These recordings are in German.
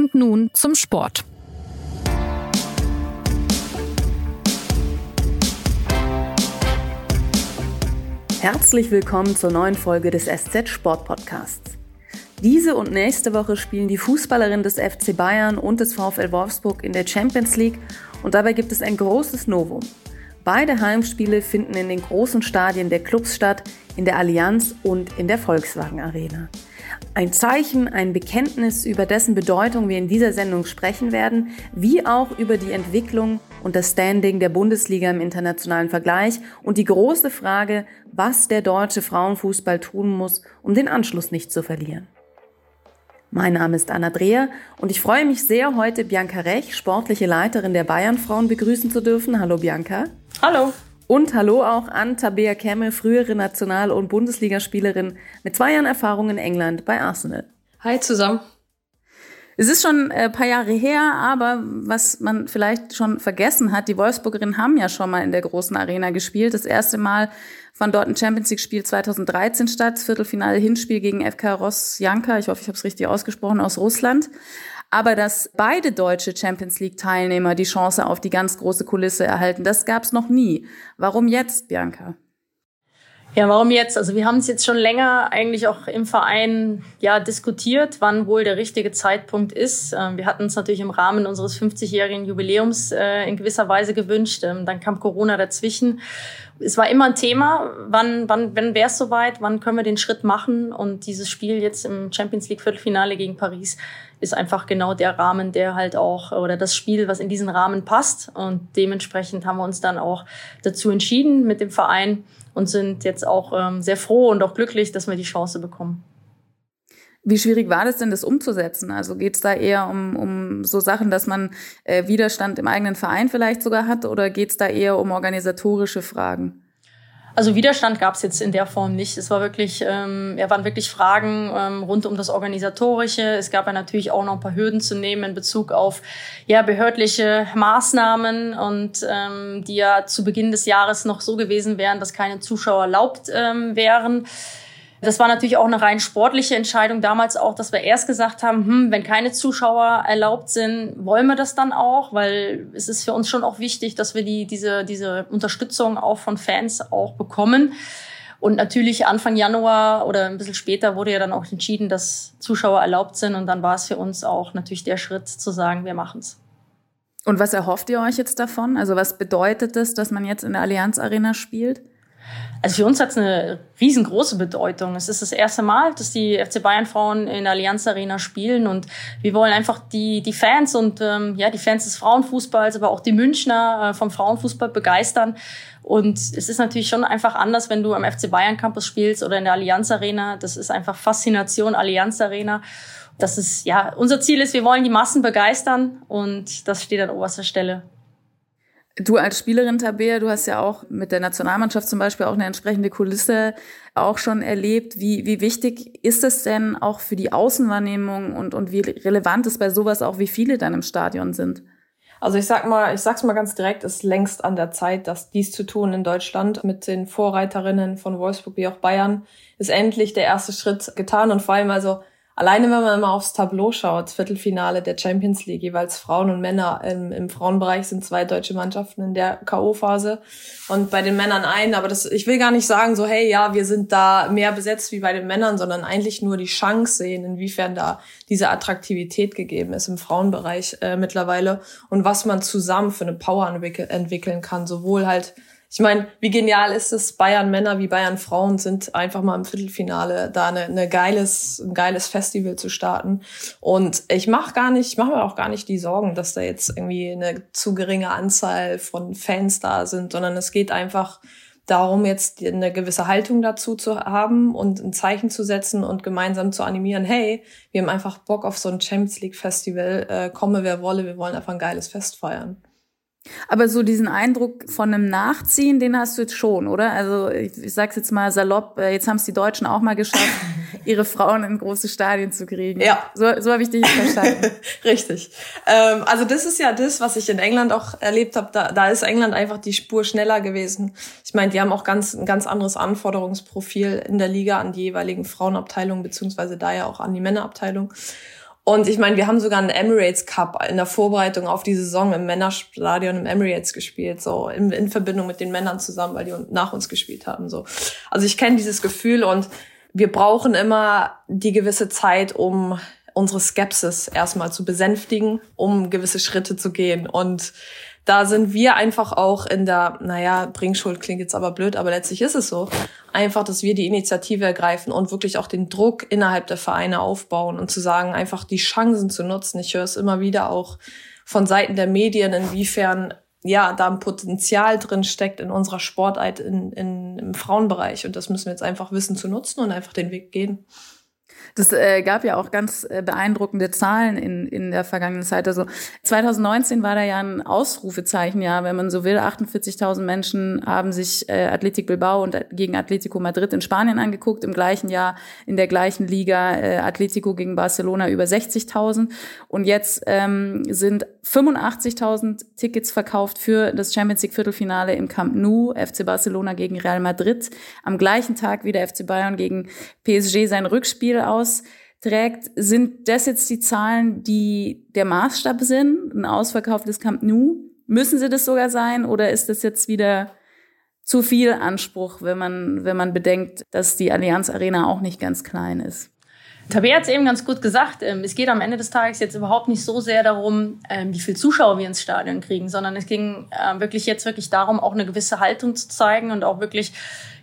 Und nun zum Sport. Herzlich willkommen zur neuen Folge des SZ Sport Podcasts. Diese und nächste Woche spielen die Fußballerinnen des FC Bayern und des VfL Wolfsburg in der Champions League und dabei gibt es ein großes Novum. Beide Heimspiele finden in den großen Stadien der Clubs statt, in der Allianz und in der Volkswagen Arena. Ein Zeichen, ein Bekenntnis, über dessen Bedeutung wir in dieser Sendung sprechen werden, wie auch über die Entwicklung und das Standing der Bundesliga im internationalen Vergleich und die große Frage, was der deutsche Frauenfußball tun muss, um den Anschluss nicht zu verlieren. Mein Name ist Anna Dreher und ich freue mich sehr, heute Bianca Rech, sportliche Leiterin der Bayern Frauen, begrüßen zu dürfen. Hallo Bianca. Hallo. Und hallo auch an Tabea Kemme, frühere National- und Bundesligaspielerin mit zwei Jahren Erfahrung in England bei Arsenal. Hi zusammen. Es ist schon ein paar Jahre her, aber was man vielleicht schon vergessen hat, die Wolfsburgerinnen haben ja schon mal in der großen Arena gespielt. Das erste Mal fand dort ein Champions League-Spiel 2013 statt, Viertelfinale Hinspiel gegen FK Rosjanka, ich hoffe, ich habe es richtig ausgesprochen, aus Russland aber dass beide deutsche Champions League-Teilnehmer die Chance auf die ganz große Kulisse erhalten, das gab es noch nie. Warum jetzt, Bianca? Ja, warum jetzt? Also wir haben es jetzt schon länger eigentlich auch im Verein ja diskutiert, wann wohl der richtige Zeitpunkt ist. Ähm, wir hatten es natürlich im Rahmen unseres 50-jährigen Jubiläums äh, in gewisser Weise gewünscht. Ähm, dann kam Corona dazwischen. Es war immer ein Thema, wann, wann, wenn wäre es soweit, wann können wir den Schritt machen? Und dieses Spiel jetzt im Champions League Viertelfinale gegen Paris ist einfach genau der Rahmen, der halt auch, oder das Spiel, was in diesen Rahmen passt. Und dementsprechend haben wir uns dann auch dazu entschieden mit dem Verein und sind jetzt auch ähm, sehr froh und auch glücklich, dass wir die Chance bekommen. Wie schwierig war das denn, das umzusetzen? Also geht es da eher um, um so Sachen, dass man äh, Widerstand im eigenen Verein vielleicht sogar hat oder geht es da eher um organisatorische Fragen? Also Widerstand gab es jetzt in der Form nicht. Es war wirklich, ähm, ja, waren wirklich Fragen ähm, rund um das Organisatorische. Es gab ja natürlich auch noch ein paar Hürden zu nehmen in Bezug auf ja behördliche Maßnahmen und ähm, die ja zu Beginn des Jahres noch so gewesen wären, dass keine Zuschauer erlaubt ähm, wären. Das war natürlich auch eine rein sportliche Entscheidung damals auch, dass wir erst gesagt haben, hm, wenn keine Zuschauer erlaubt sind, wollen wir das dann auch, weil es ist für uns schon auch wichtig, dass wir die, diese, diese Unterstützung auch von Fans auch bekommen. Und natürlich Anfang Januar oder ein bisschen später wurde ja dann auch entschieden, dass Zuschauer erlaubt sind. Und dann war es für uns auch natürlich der Schritt zu sagen, wir machen's. Und was erhofft ihr euch jetzt davon? Also was bedeutet es, dass man jetzt in der Allianz Arena spielt? Also für uns hat es eine riesengroße Bedeutung. Es ist das erste Mal, dass die FC Bayern Frauen in der Allianz Arena spielen und wir wollen einfach die, die Fans und ähm, ja, die Fans des Frauenfußballs, aber auch die Münchner äh, vom Frauenfußball begeistern. Und es ist natürlich schon einfach anders, wenn du am FC Bayern Campus spielst oder in der Allianz Arena. Das ist einfach Faszination Allianz Arena. Das ist, ja, unser Ziel ist, wir wollen die Massen begeistern und das steht an oberster Stelle. Du als Spielerin, Tabea, du hast ja auch mit der Nationalmannschaft zum Beispiel auch eine entsprechende Kulisse auch schon erlebt. Wie, wie wichtig ist es denn auch für die Außenwahrnehmung und, und wie relevant ist bei sowas auch, wie viele dann im Stadion sind? Also ich sag mal, ich sag's mal ganz direkt, es ist längst an der Zeit, dass dies zu tun in Deutschland mit den Vorreiterinnen von Wolfsburg wie auch Bayern ist endlich der erste Schritt getan und vor allem also Alleine wenn man mal aufs Tableau schaut, Viertelfinale der Champions League, jeweils Frauen und Männer. Im, im Frauenbereich sind zwei deutsche Mannschaften in der K.O.-Phase und bei den Männern ein. Aber das, ich will gar nicht sagen, so, hey, ja, wir sind da mehr besetzt wie bei den Männern, sondern eigentlich nur die Chance sehen, inwiefern da diese Attraktivität gegeben ist im Frauenbereich äh, mittlerweile und was man zusammen für eine Power entwickeln kann, sowohl halt ich meine, wie genial ist es, Bayern Männer wie Bayern Frauen sind einfach mal im Viertelfinale da eine, eine geiles, ein geiles Festival zu starten. Und ich mache gar nicht, ich mache mir auch gar nicht die Sorgen, dass da jetzt irgendwie eine zu geringe Anzahl von Fans da sind, sondern es geht einfach darum, jetzt eine gewisse Haltung dazu zu haben und ein Zeichen zu setzen und gemeinsam zu animieren, hey, wir haben einfach Bock auf so ein Champions League Festival, äh, komme wer wolle, wir wollen einfach ein geiles Fest feiern. Aber so diesen Eindruck von einem Nachziehen, den hast du jetzt schon, oder? Also ich, ich sag's jetzt mal salopp, äh, jetzt haben es die Deutschen auch mal geschafft, ihre Frauen in große Stadien zu kriegen. Ja. So, so habe ich dich verstanden. Richtig. Ähm, also das ist ja das, was ich in England auch erlebt habe. Da, da ist England einfach die Spur schneller gewesen. Ich meine, die haben auch ganz ein ganz anderes Anforderungsprofil in der Liga an die jeweiligen Frauenabteilungen, beziehungsweise da ja auch an die Männerabteilung. Und ich meine, wir haben sogar einen Emirates Cup in der Vorbereitung auf die Saison im Männerstadion im Emirates gespielt, so in, in Verbindung mit den Männern zusammen, weil die nach uns gespielt haben. So, also ich kenne dieses Gefühl und wir brauchen immer die gewisse Zeit, um unsere Skepsis erstmal zu besänftigen, um gewisse Schritte zu gehen. Und da sind wir einfach auch in der, naja, Bringschuld klingt jetzt aber blöd, aber letztlich ist es so, einfach, dass wir die Initiative ergreifen und wirklich auch den Druck innerhalb der Vereine aufbauen und zu sagen, einfach die Chancen zu nutzen. Ich höre es immer wieder auch von Seiten der Medien, inwiefern ja, da ein Potenzial drin steckt in unserer Sportart in, in, im Frauenbereich. Und das müssen wir jetzt einfach wissen zu nutzen und einfach den Weg gehen. Das äh, gab ja auch ganz äh, beeindruckende Zahlen in, in der vergangenen Zeit. Also 2019 war da ja ein Ausrufezeichenjahr, wenn man so will. 48.000 Menschen haben sich äh, Athletic Bilbao und gegen Atletico Madrid in Spanien angeguckt. Im gleichen Jahr in der gleichen Liga äh, Atletico gegen Barcelona über 60.000. Und jetzt ähm, sind 85.000 Tickets verkauft für das Champions League Viertelfinale im Camp Nou, FC Barcelona gegen Real Madrid. Am gleichen Tag wie der FC Bayern gegen PSG sein Rückspiel austrägt. Sind das jetzt die Zahlen, die der Maßstab sind? Ein ausverkauftes Camp Nou? Müssen sie das sogar sein? Oder ist das jetzt wieder zu viel Anspruch, wenn man, wenn man bedenkt, dass die Allianz Arena auch nicht ganz klein ist? Tabea hat es eben ganz gut gesagt. Ähm, es geht am Ende des Tages jetzt überhaupt nicht so sehr darum, ähm, wie viel Zuschauer wir ins Stadion kriegen, sondern es ging ähm, wirklich jetzt wirklich darum, auch eine gewisse Haltung zu zeigen und auch wirklich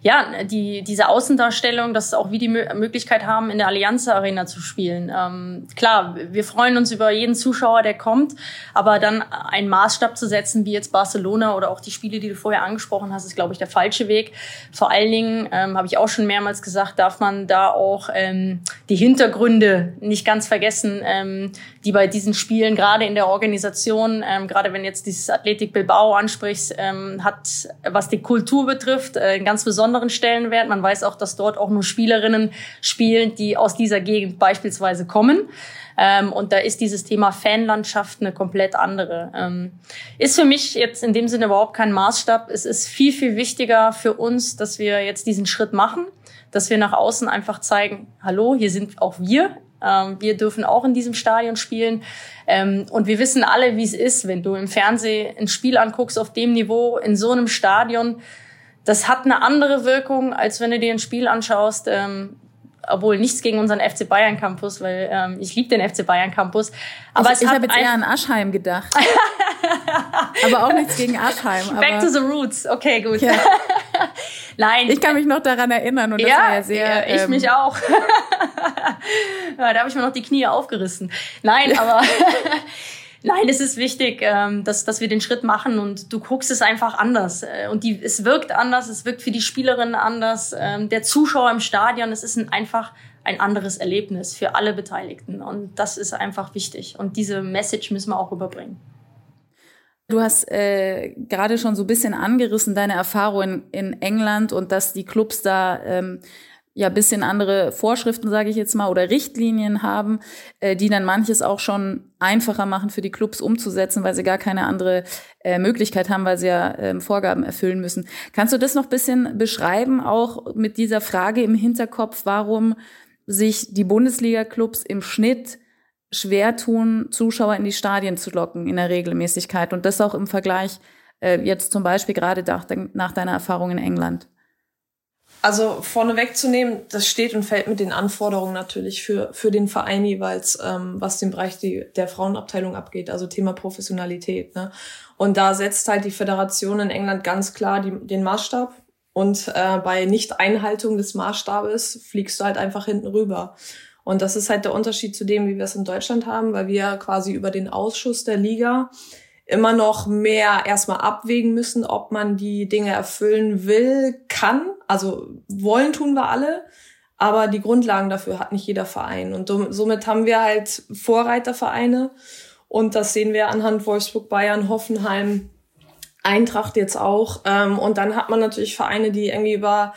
ja, die, diese Außendarstellung, dass auch wir die Möglichkeit haben, in der Allianz Arena zu spielen. Ähm, klar, wir freuen uns über jeden Zuschauer, der kommt, aber dann einen Maßstab zu setzen, wie jetzt Barcelona oder auch die Spiele, die du vorher angesprochen hast, ist, glaube ich, der falsche Weg. Vor allen Dingen, ähm, habe ich auch schon mehrmals gesagt, darf man da auch ähm, die Hintergründe nicht ganz vergessen, ähm, die bei diesen Spielen, gerade in der Organisation, ähm, gerade wenn jetzt dieses Athletik Bilbao ansprichst, ähm, hat, was die Kultur betrifft, äh, ganz besonderen Stellenwert. Man weiß auch, dass dort auch nur Spielerinnen spielen, die aus dieser Gegend beispielsweise kommen. Ähm, und da ist dieses Thema Fanlandschaft eine komplett andere. Ähm, ist für mich jetzt in dem Sinne überhaupt kein Maßstab. Es ist viel, viel wichtiger für uns, dass wir jetzt diesen Schritt machen, dass wir nach außen einfach zeigen, hallo, hier sind auch wir ähm, wir dürfen auch in diesem Stadion spielen. Ähm, und wir wissen alle, wie es ist, wenn du im Fernsehen ein Spiel anguckst auf dem Niveau in so einem Stadion. Das hat eine andere Wirkung, als wenn du dir ein Spiel anschaust. Ähm, obwohl nichts gegen unseren FC Bayern Campus, weil ähm, ich liebe den FC Bayern Campus. Aber ich, ich habe jetzt eher an Aschheim gedacht. aber auch nichts gegen Aschheim. Back to the roots. Okay, gut. Ja. Nein. Ich kann mich noch daran erinnern und das ja, war ja sehr. Ich ähm, mich auch. ja, da habe ich mir noch die Knie aufgerissen. Nein, aber Nein, es ist wichtig, ähm, dass, dass wir den Schritt machen und du guckst es einfach anders. Äh, und die, es wirkt anders, es wirkt für die Spielerinnen anders. Ähm, der Zuschauer im Stadion, es ist ein, einfach ein anderes Erlebnis für alle Beteiligten. Und das ist einfach wichtig. Und diese Message müssen wir auch überbringen. Du hast äh, gerade schon so ein bisschen angerissen deine Erfahrung in, in England und dass die Clubs da ähm, ja bisschen andere Vorschriften, sage ich jetzt mal, oder Richtlinien haben, äh, die dann manches auch schon einfacher machen für die Clubs umzusetzen, weil sie gar keine andere äh, Möglichkeit haben, weil sie ja äh, Vorgaben erfüllen müssen. Kannst du das noch bisschen beschreiben, auch mit dieser Frage im Hinterkopf, warum sich die Bundesliga-Clubs im Schnitt schwer tun, Zuschauer in die Stadien zu locken in der Regelmäßigkeit und das auch im Vergleich äh, jetzt zum Beispiel gerade nach, nach deiner Erfahrung in England? Also vorneweg zu nehmen, das steht und fällt mit den Anforderungen natürlich für, für den Verein jeweils, ähm, was den Bereich die, der Frauenabteilung abgeht, also Thema Professionalität. Ne? Und da setzt halt die Föderation in England ganz klar die, den Maßstab. Und äh, bei Nicht-Einhaltung des Maßstabes fliegst du halt einfach hinten rüber. Und das ist halt der Unterschied zu dem, wie wir es in Deutschland haben, weil wir quasi über den Ausschuss der Liga immer noch mehr erstmal abwägen müssen, ob man die Dinge erfüllen will, kann. Also wollen tun wir alle, aber die Grundlagen dafür hat nicht jeder Verein. Und somit haben wir halt Vorreitervereine. Und das sehen wir anhand Wolfsburg, Bayern, Hoffenheim, Eintracht jetzt auch. Ähm, und dann hat man natürlich Vereine, die irgendwie über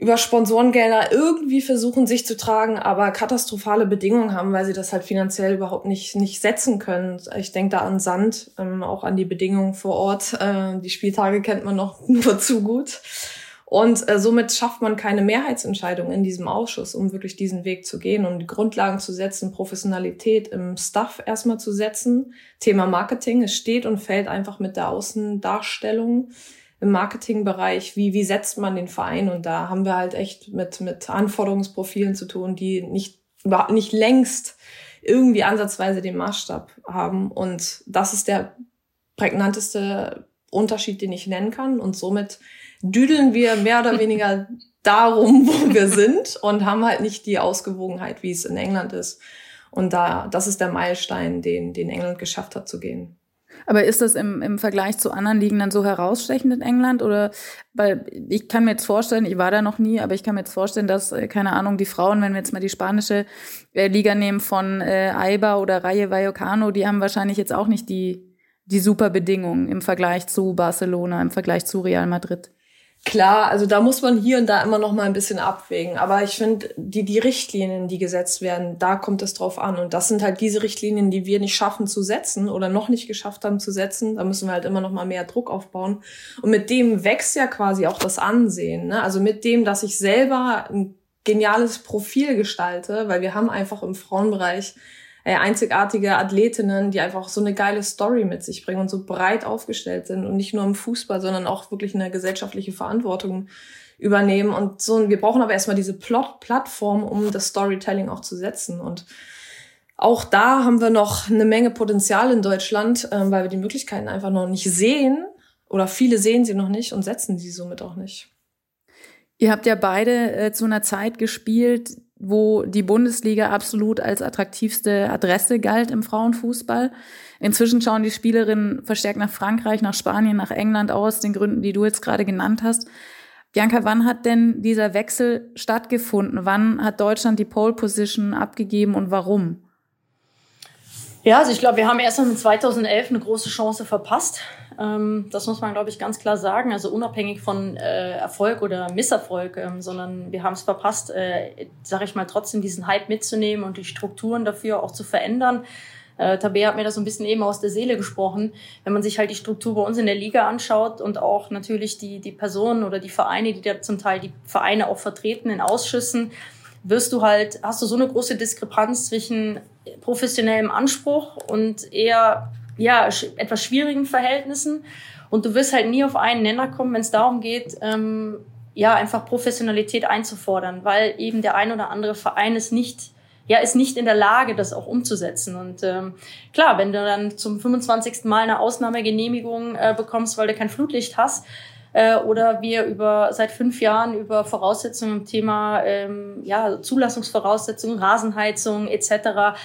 über Sponsorengelder irgendwie versuchen, sich zu tragen, aber katastrophale Bedingungen haben, weil sie das halt finanziell überhaupt nicht, nicht setzen können. Ich denke da an Sand, ähm, auch an die Bedingungen vor Ort. Äh, die Spieltage kennt man noch nur zu gut. Und äh, somit schafft man keine Mehrheitsentscheidung in diesem Ausschuss, um wirklich diesen Weg zu gehen, um die Grundlagen zu setzen, Professionalität im Staff erstmal zu setzen. Thema Marketing, es steht und fällt einfach mit der Außendarstellung im Marketingbereich. Wie, wie setzt man den Verein? Und da haben wir halt echt mit, mit Anforderungsprofilen zu tun, die nicht, nicht längst irgendwie ansatzweise den Maßstab haben. Und das ist der prägnanteste Unterschied, den ich nennen kann. Und somit düdeln wir mehr oder weniger darum, wo wir sind und haben halt nicht die Ausgewogenheit, wie es in England ist. Und da, das ist der Meilenstein, den, den England geschafft hat zu gehen. Aber ist das im, im Vergleich zu anderen Ligen dann so herausstechend in England? Oder weil ich kann mir jetzt vorstellen, ich war da noch nie, aber ich kann mir jetzt vorstellen, dass, äh, keine Ahnung, die Frauen, wenn wir jetzt mal die spanische äh, Liga nehmen von äh, Aiba oder Raye Vallecano, die haben wahrscheinlich jetzt auch nicht die, die super Bedingungen im Vergleich zu Barcelona, im Vergleich zu Real Madrid. Klar, also da muss man hier und da immer noch mal ein bisschen abwägen. Aber ich finde, die, die Richtlinien, die gesetzt werden, da kommt es drauf an. Und das sind halt diese Richtlinien, die wir nicht schaffen zu setzen oder noch nicht geschafft haben zu setzen. Da müssen wir halt immer noch mal mehr Druck aufbauen. Und mit dem wächst ja quasi auch das Ansehen. Ne? Also mit dem, dass ich selber ein geniales Profil gestalte, weil wir haben einfach im Frauenbereich äh, einzigartige Athletinnen, die einfach so eine geile Story mit sich bringen und so breit aufgestellt sind und nicht nur im Fußball, sondern auch wirklich eine gesellschaftliche Verantwortung übernehmen. Und so, wir brauchen aber erstmal diese Plot Plattform, um das Storytelling auch zu setzen. Und auch da haben wir noch eine Menge Potenzial in Deutschland, äh, weil wir die Möglichkeiten einfach noch nicht sehen oder viele sehen sie noch nicht und setzen sie somit auch nicht. Ihr habt ja beide äh, zu einer Zeit gespielt, wo die Bundesliga absolut als attraktivste Adresse galt im Frauenfußball. Inzwischen schauen die Spielerinnen verstärkt nach Frankreich, nach Spanien, nach England aus, den Gründen, die du jetzt gerade genannt hast. Bianca, wann hat denn dieser Wechsel stattgefunden? Wann hat Deutschland die Pole Position abgegeben und warum? Ja, also ich glaube, wir haben erst mit 2011 eine große Chance verpasst. Ähm, das muss man, glaube ich, ganz klar sagen. Also unabhängig von äh, Erfolg oder Misserfolg, ähm, sondern wir haben es verpasst, äh, sage ich mal, trotzdem diesen Hype mitzunehmen und die Strukturen dafür auch zu verändern. Äh, Tabea hat mir das so ein bisschen eben aus der Seele gesprochen. Wenn man sich halt die Struktur bei uns in der Liga anschaut und auch natürlich die, die Personen oder die Vereine, die da zum Teil die Vereine auch vertreten in Ausschüssen, wirst du halt, hast du so eine große Diskrepanz zwischen professionellem Anspruch und eher ja, etwas schwierigen Verhältnissen. Und du wirst halt nie auf einen Nenner kommen, wenn es darum geht, ähm, ja, einfach Professionalität einzufordern, weil eben der ein oder andere Verein ist nicht, ja, ist nicht in der Lage, das auch umzusetzen. Und ähm, klar, wenn du dann zum 25. Mal eine Ausnahmegenehmigung äh, bekommst, weil du kein Flutlicht hast, äh, oder wir über seit fünf Jahren über Voraussetzungen im Thema ähm, ja, Zulassungsvoraussetzungen, Rasenheizung etc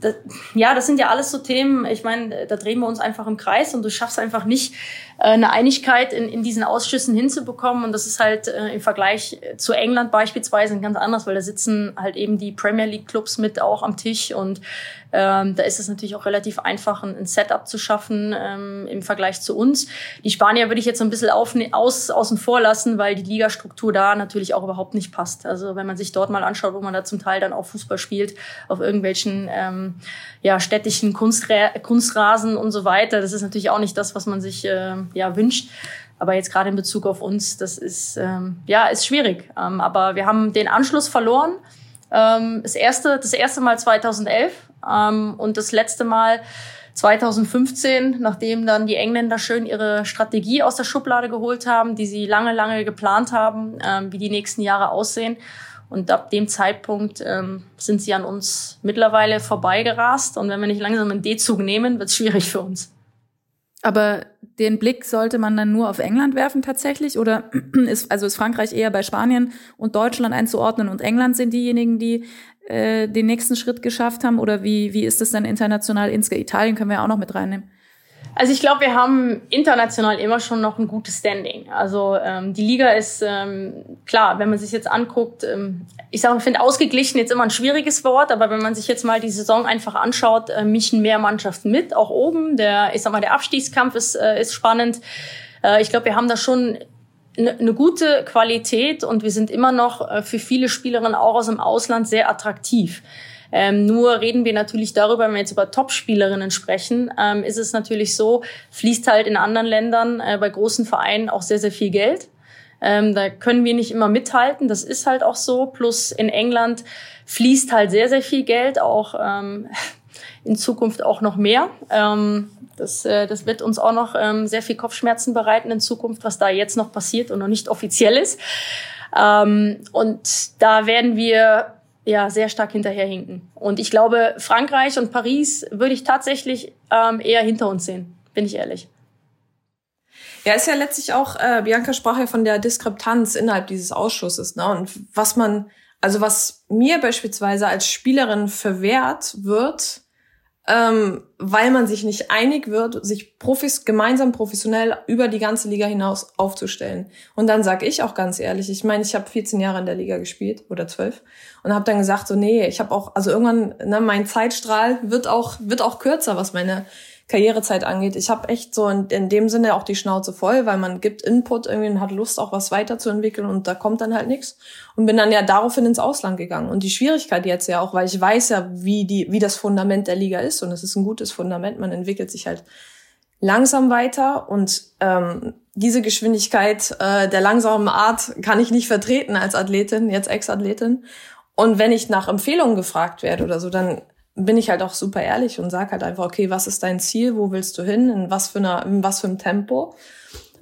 das, ja, das sind ja alles so Themen, ich meine, da drehen wir uns einfach im Kreis und du schaffst einfach nicht, äh, eine Einigkeit in, in diesen Ausschüssen hinzubekommen. Und das ist halt äh, im Vergleich zu England beispielsweise ganz anders, weil da sitzen halt eben die Premier League Clubs mit auch am Tisch und ähm, da ist es natürlich auch relativ einfach, ein, ein Setup zu schaffen ähm, im Vergleich zu uns. Die Spanier würde ich jetzt so ein bisschen auf, aus, außen vor lassen, weil die Ligastruktur da natürlich auch überhaupt nicht passt. Also wenn man sich dort mal anschaut, wo man da zum Teil dann auch Fußball spielt, auf irgendwelchen ähm, ja, städtischen Kunstra Kunstrasen und so weiter, das ist natürlich auch nicht das, was man sich äh, ja, wünscht. Aber jetzt gerade in Bezug auf uns, das ist, ähm, ja, ist schwierig. Ähm, aber wir haben den Anschluss verloren. Ähm, das, erste, das erste Mal 2011 ähm, und das letzte Mal 2015, nachdem dann die Engländer schön ihre Strategie aus der Schublade geholt haben, die sie lange, lange geplant haben, ähm, wie die nächsten Jahre aussehen. Und ab dem Zeitpunkt ähm, sind sie an uns mittlerweile vorbeigerast. Und wenn wir nicht langsam einen D-Zug nehmen, wird es schwierig für uns. Aber den Blick sollte man dann nur auf England werfen tatsächlich? Oder ist, also ist Frankreich eher bei Spanien und Deutschland einzuordnen und England sind diejenigen, die äh, den nächsten Schritt geschafft haben? Oder wie, wie ist das dann international? Italien können wir ja auch noch mit reinnehmen. Also ich glaube, wir haben international immer schon noch ein gutes Standing. Also ähm, die Liga ist ähm, klar, wenn man sich jetzt anguckt, ähm, ich sage, ich finde ausgeglichen jetzt immer ein schwieriges Wort, aber wenn man sich jetzt mal die Saison einfach anschaut, äh, mischen mehr Mannschaften mit, auch oben. Der, ich sag mal, der Abstiegskampf ist, äh, ist spannend. Äh, ich glaube, wir haben da schon eine gute Qualität und wir sind immer noch äh, für viele Spielerinnen auch aus dem Ausland sehr attraktiv. Ähm, nur reden wir natürlich darüber, wenn wir jetzt über Top-Spielerinnen sprechen, ähm, ist es natürlich so, fließt halt in anderen Ländern äh, bei großen Vereinen auch sehr, sehr viel Geld. Ähm, da können wir nicht immer mithalten, das ist halt auch so. Plus in England fließt halt sehr, sehr viel Geld, auch ähm, in Zukunft auch noch mehr. Ähm, das, äh, das wird uns auch noch ähm, sehr viel Kopfschmerzen bereiten in Zukunft, was da jetzt noch passiert und noch nicht offiziell ist. Ähm, und da werden wir ja sehr stark hinterherhinken. Und ich glaube, Frankreich und Paris würde ich tatsächlich ähm, eher hinter uns sehen, bin ich ehrlich. Ja, ist ja letztlich auch, äh, Bianca sprach ja von der Diskrepanz innerhalb dieses Ausschusses, ne? Und was man, also was mir beispielsweise als Spielerin verwehrt wird, ähm, weil man sich nicht einig wird, sich profis gemeinsam professionell über die ganze Liga hinaus aufzustellen. Und dann sag ich auch ganz ehrlich, ich meine, ich habe 14 Jahre in der Liga gespielt oder 12 und habe dann gesagt so nee, ich habe auch also irgendwann ne, mein Zeitstrahl wird auch wird auch kürzer, was meine Karrierezeit angeht. Ich habe echt so in, in, dem Sinne auch die Schnauze voll, weil man gibt Input irgendwie und hat Lust auch was weiterzuentwickeln und da kommt dann halt nichts und bin dann ja daraufhin ins Ausland gegangen und die Schwierigkeit jetzt ja auch, weil ich weiß ja, wie die wie das Fundament der Liga ist und es ist ein gutes Fundament, man entwickelt sich halt langsam weiter und ähm, diese Geschwindigkeit äh, der langsamen Art kann ich nicht vertreten als Athletin, jetzt Ex-Athletin. Und wenn ich nach Empfehlungen gefragt werde oder so, dann bin ich halt auch super ehrlich und sag halt einfach, okay, was ist dein Ziel, wo willst du hin, in was für einer, in was für einem Tempo?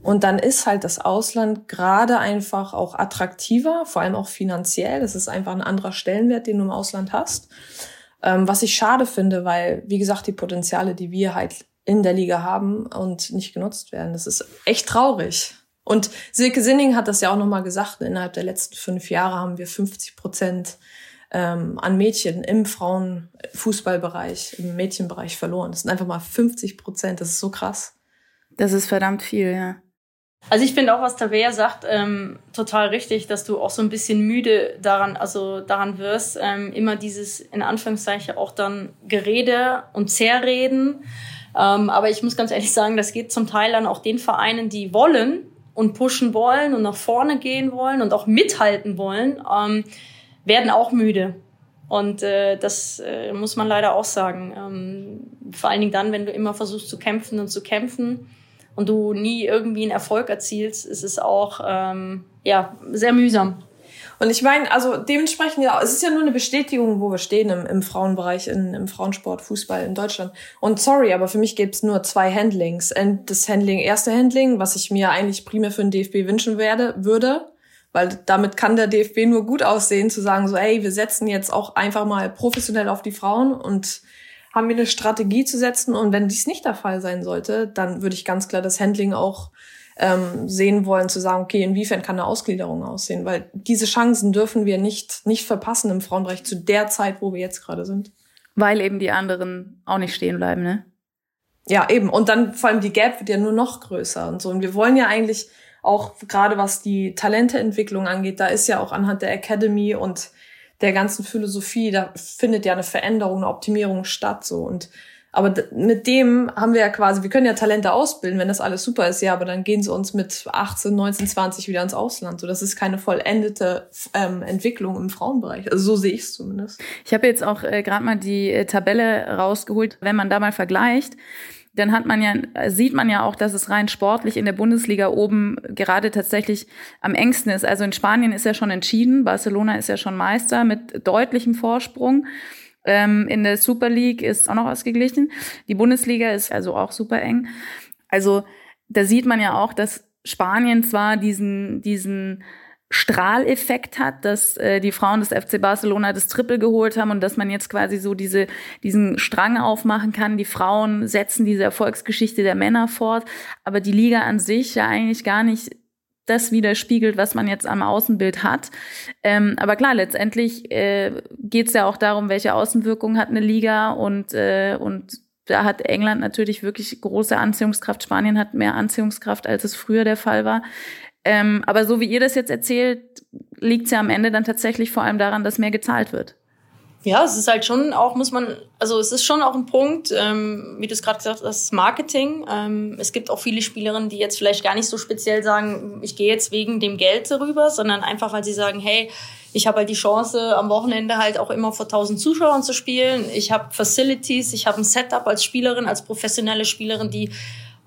Und dann ist halt das Ausland gerade einfach auch attraktiver, vor allem auch finanziell. Das ist einfach ein anderer Stellenwert, den du im Ausland hast. Ähm, was ich schade finde, weil, wie gesagt, die Potenziale, die wir halt in der Liga haben und nicht genutzt werden, das ist echt traurig. Und Silke Sinning hat das ja auch nochmal gesagt, innerhalb der letzten fünf Jahre haben wir 50 Prozent ähm, an Mädchen im Frauenfußballbereich, im Mädchenbereich verloren. Das sind einfach mal 50 Prozent. Das ist so krass. Das ist verdammt viel, ja. Also ich finde auch, was Tabea sagt, ähm, total richtig, dass du auch so ein bisschen müde daran, also daran wirst, ähm, immer dieses in Anführungszeichen auch dann Gerede und Zerreden. Ähm, aber ich muss ganz ehrlich sagen, das geht zum Teil dann auch den Vereinen, die wollen und pushen wollen und nach vorne gehen wollen und auch mithalten wollen. Ähm, werden auch müde. Und äh, das äh, muss man leider auch sagen. Ähm, vor allen Dingen dann, wenn du immer versuchst zu kämpfen und zu kämpfen und du nie irgendwie einen Erfolg erzielst, ist es auch ähm, ja sehr mühsam. Und ich meine, also dementsprechend, ja, es ist ja nur eine Bestätigung, wo wir stehen im, im Frauenbereich, in, im Frauensport, Fußball in Deutschland. Und sorry, aber für mich gibt's nur zwei Handlings. Das Handling, erste Handling, was ich mir eigentlich primär für den DFB wünschen werde, würde, weil damit kann der DFB nur gut aussehen, zu sagen so, hey, wir setzen jetzt auch einfach mal professionell auf die Frauen und haben wir eine Strategie zu setzen. Und wenn dies nicht der Fall sein sollte, dann würde ich ganz klar das Handling auch ähm, sehen wollen, zu sagen, okay, inwiefern kann eine Ausgliederung aussehen? Weil diese Chancen dürfen wir nicht, nicht verpassen im Frauenbereich zu der Zeit, wo wir jetzt gerade sind. Weil eben die anderen auch nicht stehen bleiben, ne? Ja, eben. Und dann vor allem die Gap wird ja nur noch größer und so. Und wir wollen ja eigentlich auch gerade was die Talenteentwicklung angeht, da ist ja auch anhand der Academy und der ganzen Philosophie, da findet ja eine Veränderung, eine Optimierung statt, so. Und, aber mit dem haben wir ja quasi, wir können ja Talente ausbilden, wenn das alles super ist, ja, aber dann gehen sie uns mit 18, 19, 20 wieder ins Ausland. So, das ist keine vollendete ähm, Entwicklung im Frauenbereich. Also so sehe ich es zumindest. Ich habe jetzt auch äh, gerade mal die äh, Tabelle rausgeholt, wenn man da mal vergleicht dann hat man ja, sieht man ja auch, dass es rein sportlich in der Bundesliga oben gerade tatsächlich am engsten ist. Also in Spanien ist ja schon entschieden, Barcelona ist ja schon Meister mit deutlichem Vorsprung. Ähm, in der Super League ist auch noch ausgeglichen. Die Bundesliga ist also auch super eng. Also da sieht man ja auch, dass Spanien zwar diesen, diesen Strahleffekt hat, dass äh, die Frauen des FC Barcelona das Triple geholt haben und dass man jetzt quasi so diese, diesen Strang aufmachen kann. Die Frauen setzen diese Erfolgsgeschichte der Männer fort, aber die Liga an sich ja eigentlich gar nicht das widerspiegelt, was man jetzt am Außenbild hat. Ähm, aber klar, letztendlich äh, geht es ja auch darum, welche Außenwirkung hat eine Liga und, äh, und da hat England natürlich wirklich große Anziehungskraft. Spanien hat mehr Anziehungskraft, als es früher der Fall war. Ähm, aber so wie ihr das jetzt erzählt, liegt es ja am Ende dann tatsächlich vor allem daran, dass mehr gezahlt wird. Ja, es ist halt schon auch, muss man, also es ist schon auch ein Punkt, ähm, wie du es gerade gesagt hast, das Marketing. Ähm, es gibt auch viele Spielerinnen, die jetzt vielleicht gar nicht so speziell sagen, ich gehe jetzt wegen dem Geld darüber, sondern einfach, weil sie sagen, hey, ich habe halt die Chance, am Wochenende halt auch immer vor 1000 Zuschauern zu spielen. Ich habe Facilities, ich habe ein Setup als Spielerin, als professionelle Spielerin, die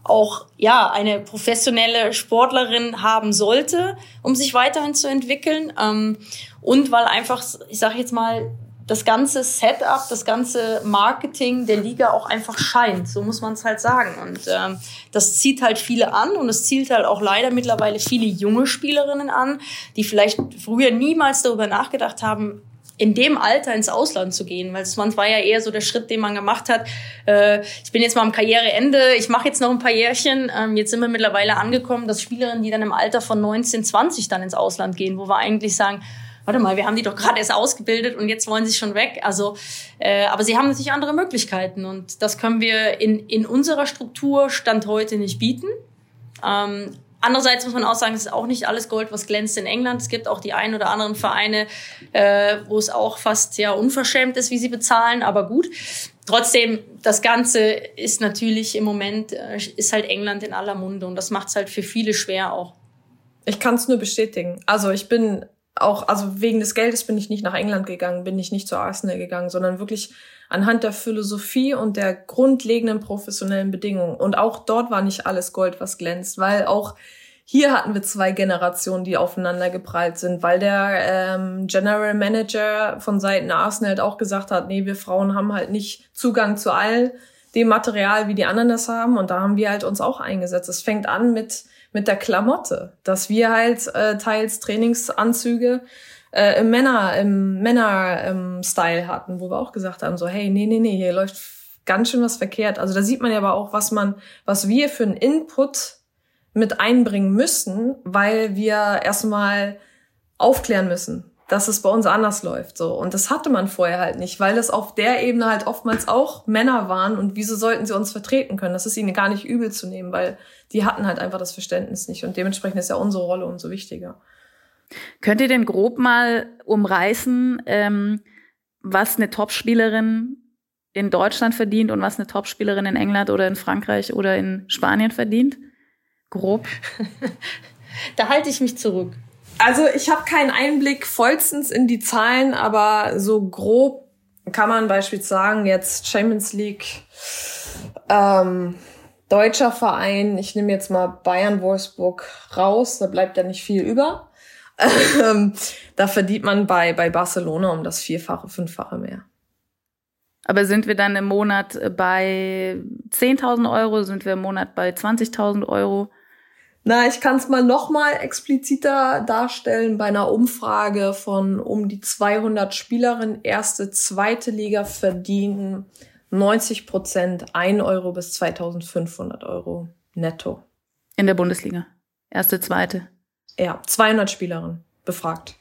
auch ja eine professionelle Sportlerin haben sollte, um sich weiterhin zu entwickeln ähm, und weil einfach, ich sage jetzt mal, das ganze Setup, das ganze Marketing der Liga auch einfach scheint. So muss man es halt sagen. Und ähm, das zieht halt viele an und es zielt halt auch leider mittlerweile viele junge Spielerinnen an, die vielleicht früher niemals darüber nachgedacht haben, in dem Alter ins Ausland zu gehen, weil es war ja eher so der Schritt, den man gemacht hat. Äh, ich bin jetzt mal am Karriereende, ich mache jetzt noch ein paar Jährchen. Ähm, jetzt sind wir mittlerweile angekommen, dass Spielerinnen, die dann im Alter von 19, 20 dann ins Ausland gehen, wo wir eigentlich sagen, warte mal, wir haben die doch gerade erst ausgebildet und jetzt wollen sie schon weg. Also, äh, aber sie haben natürlich andere Möglichkeiten und das können wir in, in unserer Struktur Stand heute nicht bieten. Ähm, Andererseits muss man auch sagen, es ist auch nicht alles Gold, was glänzt in England. Es gibt auch die ein oder anderen Vereine, äh, wo es auch fast ja unverschämt ist, wie sie bezahlen, aber gut. Trotzdem, das Ganze ist natürlich im Moment, äh, ist halt England in aller Munde und das macht es halt für viele schwer auch. Ich kann es nur bestätigen. Also ich bin auch, also wegen des Geldes bin ich nicht nach England gegangen, bin ich nicht zu Arsenal gegangen, sondern wirklich anhand der Philosophie und der grundlegenden professionellen Bedingungen. Und auch dort war nicht alles Gold, was glänzt, weil auch hier hatten wir zwei Generationen, die aufeinander geprallt sind, weil der ähm, General Manager von Seiten Arsenal halt auch gesagt hat, nee, wir Frauen haben halt nicht Zugang zu all dem Material, wie die anderen das haben. Und da haben wir halt uns auch eingesetzt. Es fängt an mit, mit der Klamotte, dass wir halt äh, teils Trainingsanzüge äh, im Männer, im Männer-Style ähm, hatten, wo wir auch gesagt haben, so, hey, nee, nee, nee, hier läuft ganz schön was verkehrt. Also da sieht man ja aber auch, was man, was wir für einen Input mit einbringen müssen, weil wir erstmal aufklären müssen, dass es bei uns anders läuft, so. Und das hatte man vorher halt nicht, weil es auf der Ebene halt oftmals auch Männer waren und wieso sollten sie uns vertreten können? Das ist ihnen gar nicht übel zu nehmen, weil die hatten halt einfach das Verständnis nicht und dementsprechend ist ja unsere Rolle umso wichtiger. Könnt ihr denn grob mal umreißen, ähm, was eine Topspielerin in Deutschland verdient und was eine Topspielerin in England oder in Frankreich oder in Spanien verdient? Grob. da halte ich mich zurück. Also ich habe keinen Einblick vollstens in die Zahlen, aber so grob kann man beispielsweise sagen, jetzt Champions League, ähm, deutscher Verein, ich nehme jetzt mal Bayern Wolfsburg raus, da bleibt ja nicht viel über. Ähm, da verdient man bei, bei Barcelona um das Vierfache, Fünffache mehr. Aber sind wir dann im Monat bei 10.000 Euro? Sind wir im Monat bei 20.000 Euro? Na, ich kann es mal noch mal expliziter darstellen. Bei einer Umfrage von um die 200 Spielerinnen, erste, zweite Liga verdienen 90 Prozent 1 Euro bis 2.500 Euro netto. In der Bundesliga. Erste, zweite ja, 200 Spielerinnen befragt.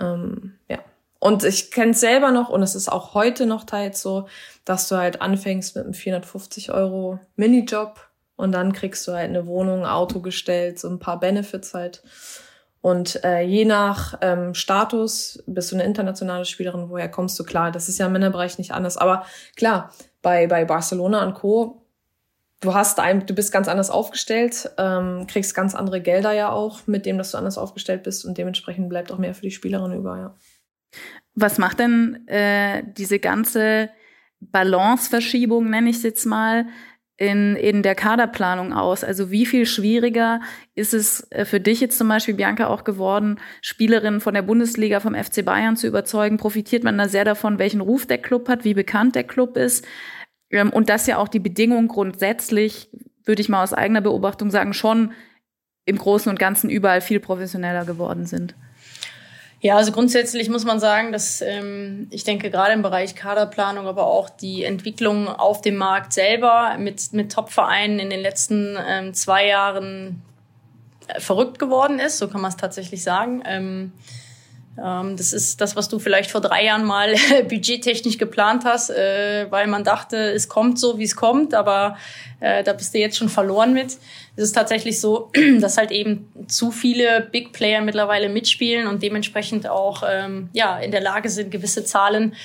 Ähm, ja. Und ich kenne es selber noch, und es ist auch heute noch teils so, dass du halt anfängst mit einem 450 Euro Minijob und dann kriegst du halt eine Wohnung, Auto gestellt, so ein paar Benefits halt. Und äh, je nach ähm, Status bist du eine internationale Spielerin, woher kommst du? Klar, das ist ja im Männerbereich nicht anders. Aber klar, bei, bei Barcelona und Co du hast ein, du bist ganz anders aufgestellt, ähm, kriegst ganz andere Gelder ja auch, mit dem, dass du anders aufgestellt bist und dementsprechend bleibt auch mehr für die Spielerin über, ja. Was macht denn äh, diese ganze Balanceverschiebung, nenne ich es jetzt mal, in, in der Kaderplanung aus? Also wie viel schwieriger ist es äh, für dich jetzt zum Beispiel, Bianca, auch geworden, Spielerinnen von der Bundesliga, vom FC Bayern zu überzeugen? Profitiert man da sehr davon, welchen Ruf der Club hat, wie bekannt der Club ist? Ähm, und dass ja auch die Bedingungen grundsätzlich, würde ich mal aus eigener Beobachtung sagen, schon im Großen und Ganzen überall viel professioneller geworden sind. Ja, also grundsätzlich muss man sagen, dass ähm, ich denke gerade im Bereich Kaderplanung, aber auch die Entwicklung auf dem Markt selber mit, mit Top-Vereinen in den letzten ähm, zwei Jahren äh, verrückt geworden ist, so kann man es tatsächlich sagen. Ähm, das ist das, was du vielleicht vor drei Jahren mal budgettechnisch geplant hast, äh, weil man dachte, es kommt so, wie es kommt, aber äh, da bist du jetzt schon verloren mit. Es ist tatsächlich so, dass halt eben zu viele Big Player mittlerweile mitspielen und dementsprechend auch ähm, ja in der Lage sind, gewisse Zahlen